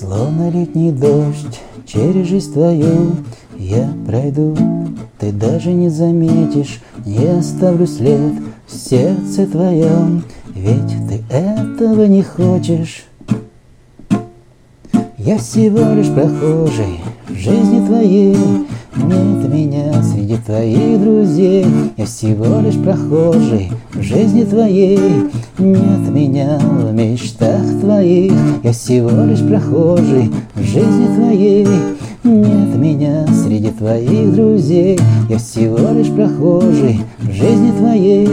Словно летний дождь через жизнь твою я пройду. Ты даже не заметишь, не оставлю след в сердце твоем Ведь ты этого не хочешь. Я всего лишь прохожий в жизни твоей нет меня среди твоих друзей. Я всего лишь прохожий в жизни твоей Нет меня Я всего лишь прохожий в жизни твоей. Нет меня среди твоих друзей Я всего лишь прохожий в жизни твоей.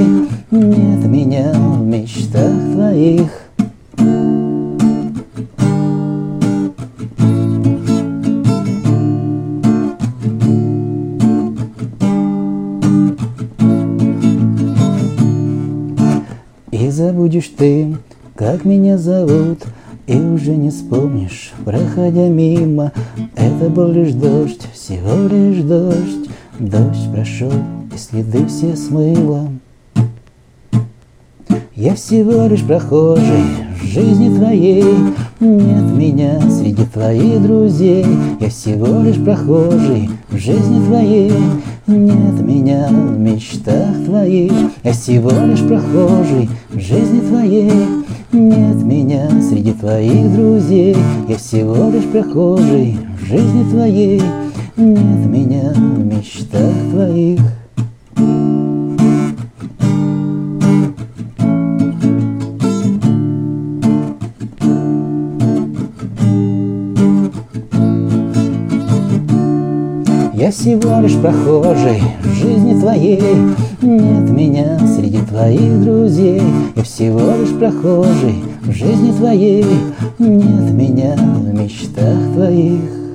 Нет меня в мечтах твоих. И забудешь ты, как меня зовут, И уже не вспомнишь, проходя мимо. Это был лишь дождь, всего лишь дождь. Дождь прошел, и следы все смыло. Я всего лишь прохожий в жизни твоей Нет меня среди твоих друзей Я всего лишь прохожий в жизни твоей Нет меня в мечтах твоих Я всего лишь прохожий в жизни твоей. Нет меня среди твоих друзей Я всего лишь прохожий в жизни твоей. Нет меня в мечтах твоих Я всего лишь прохожий в жизни твоей Нет меня среди твоих друзей. Я всего лишь прохожий в жизни твоей Нет меня в мечтах твоих.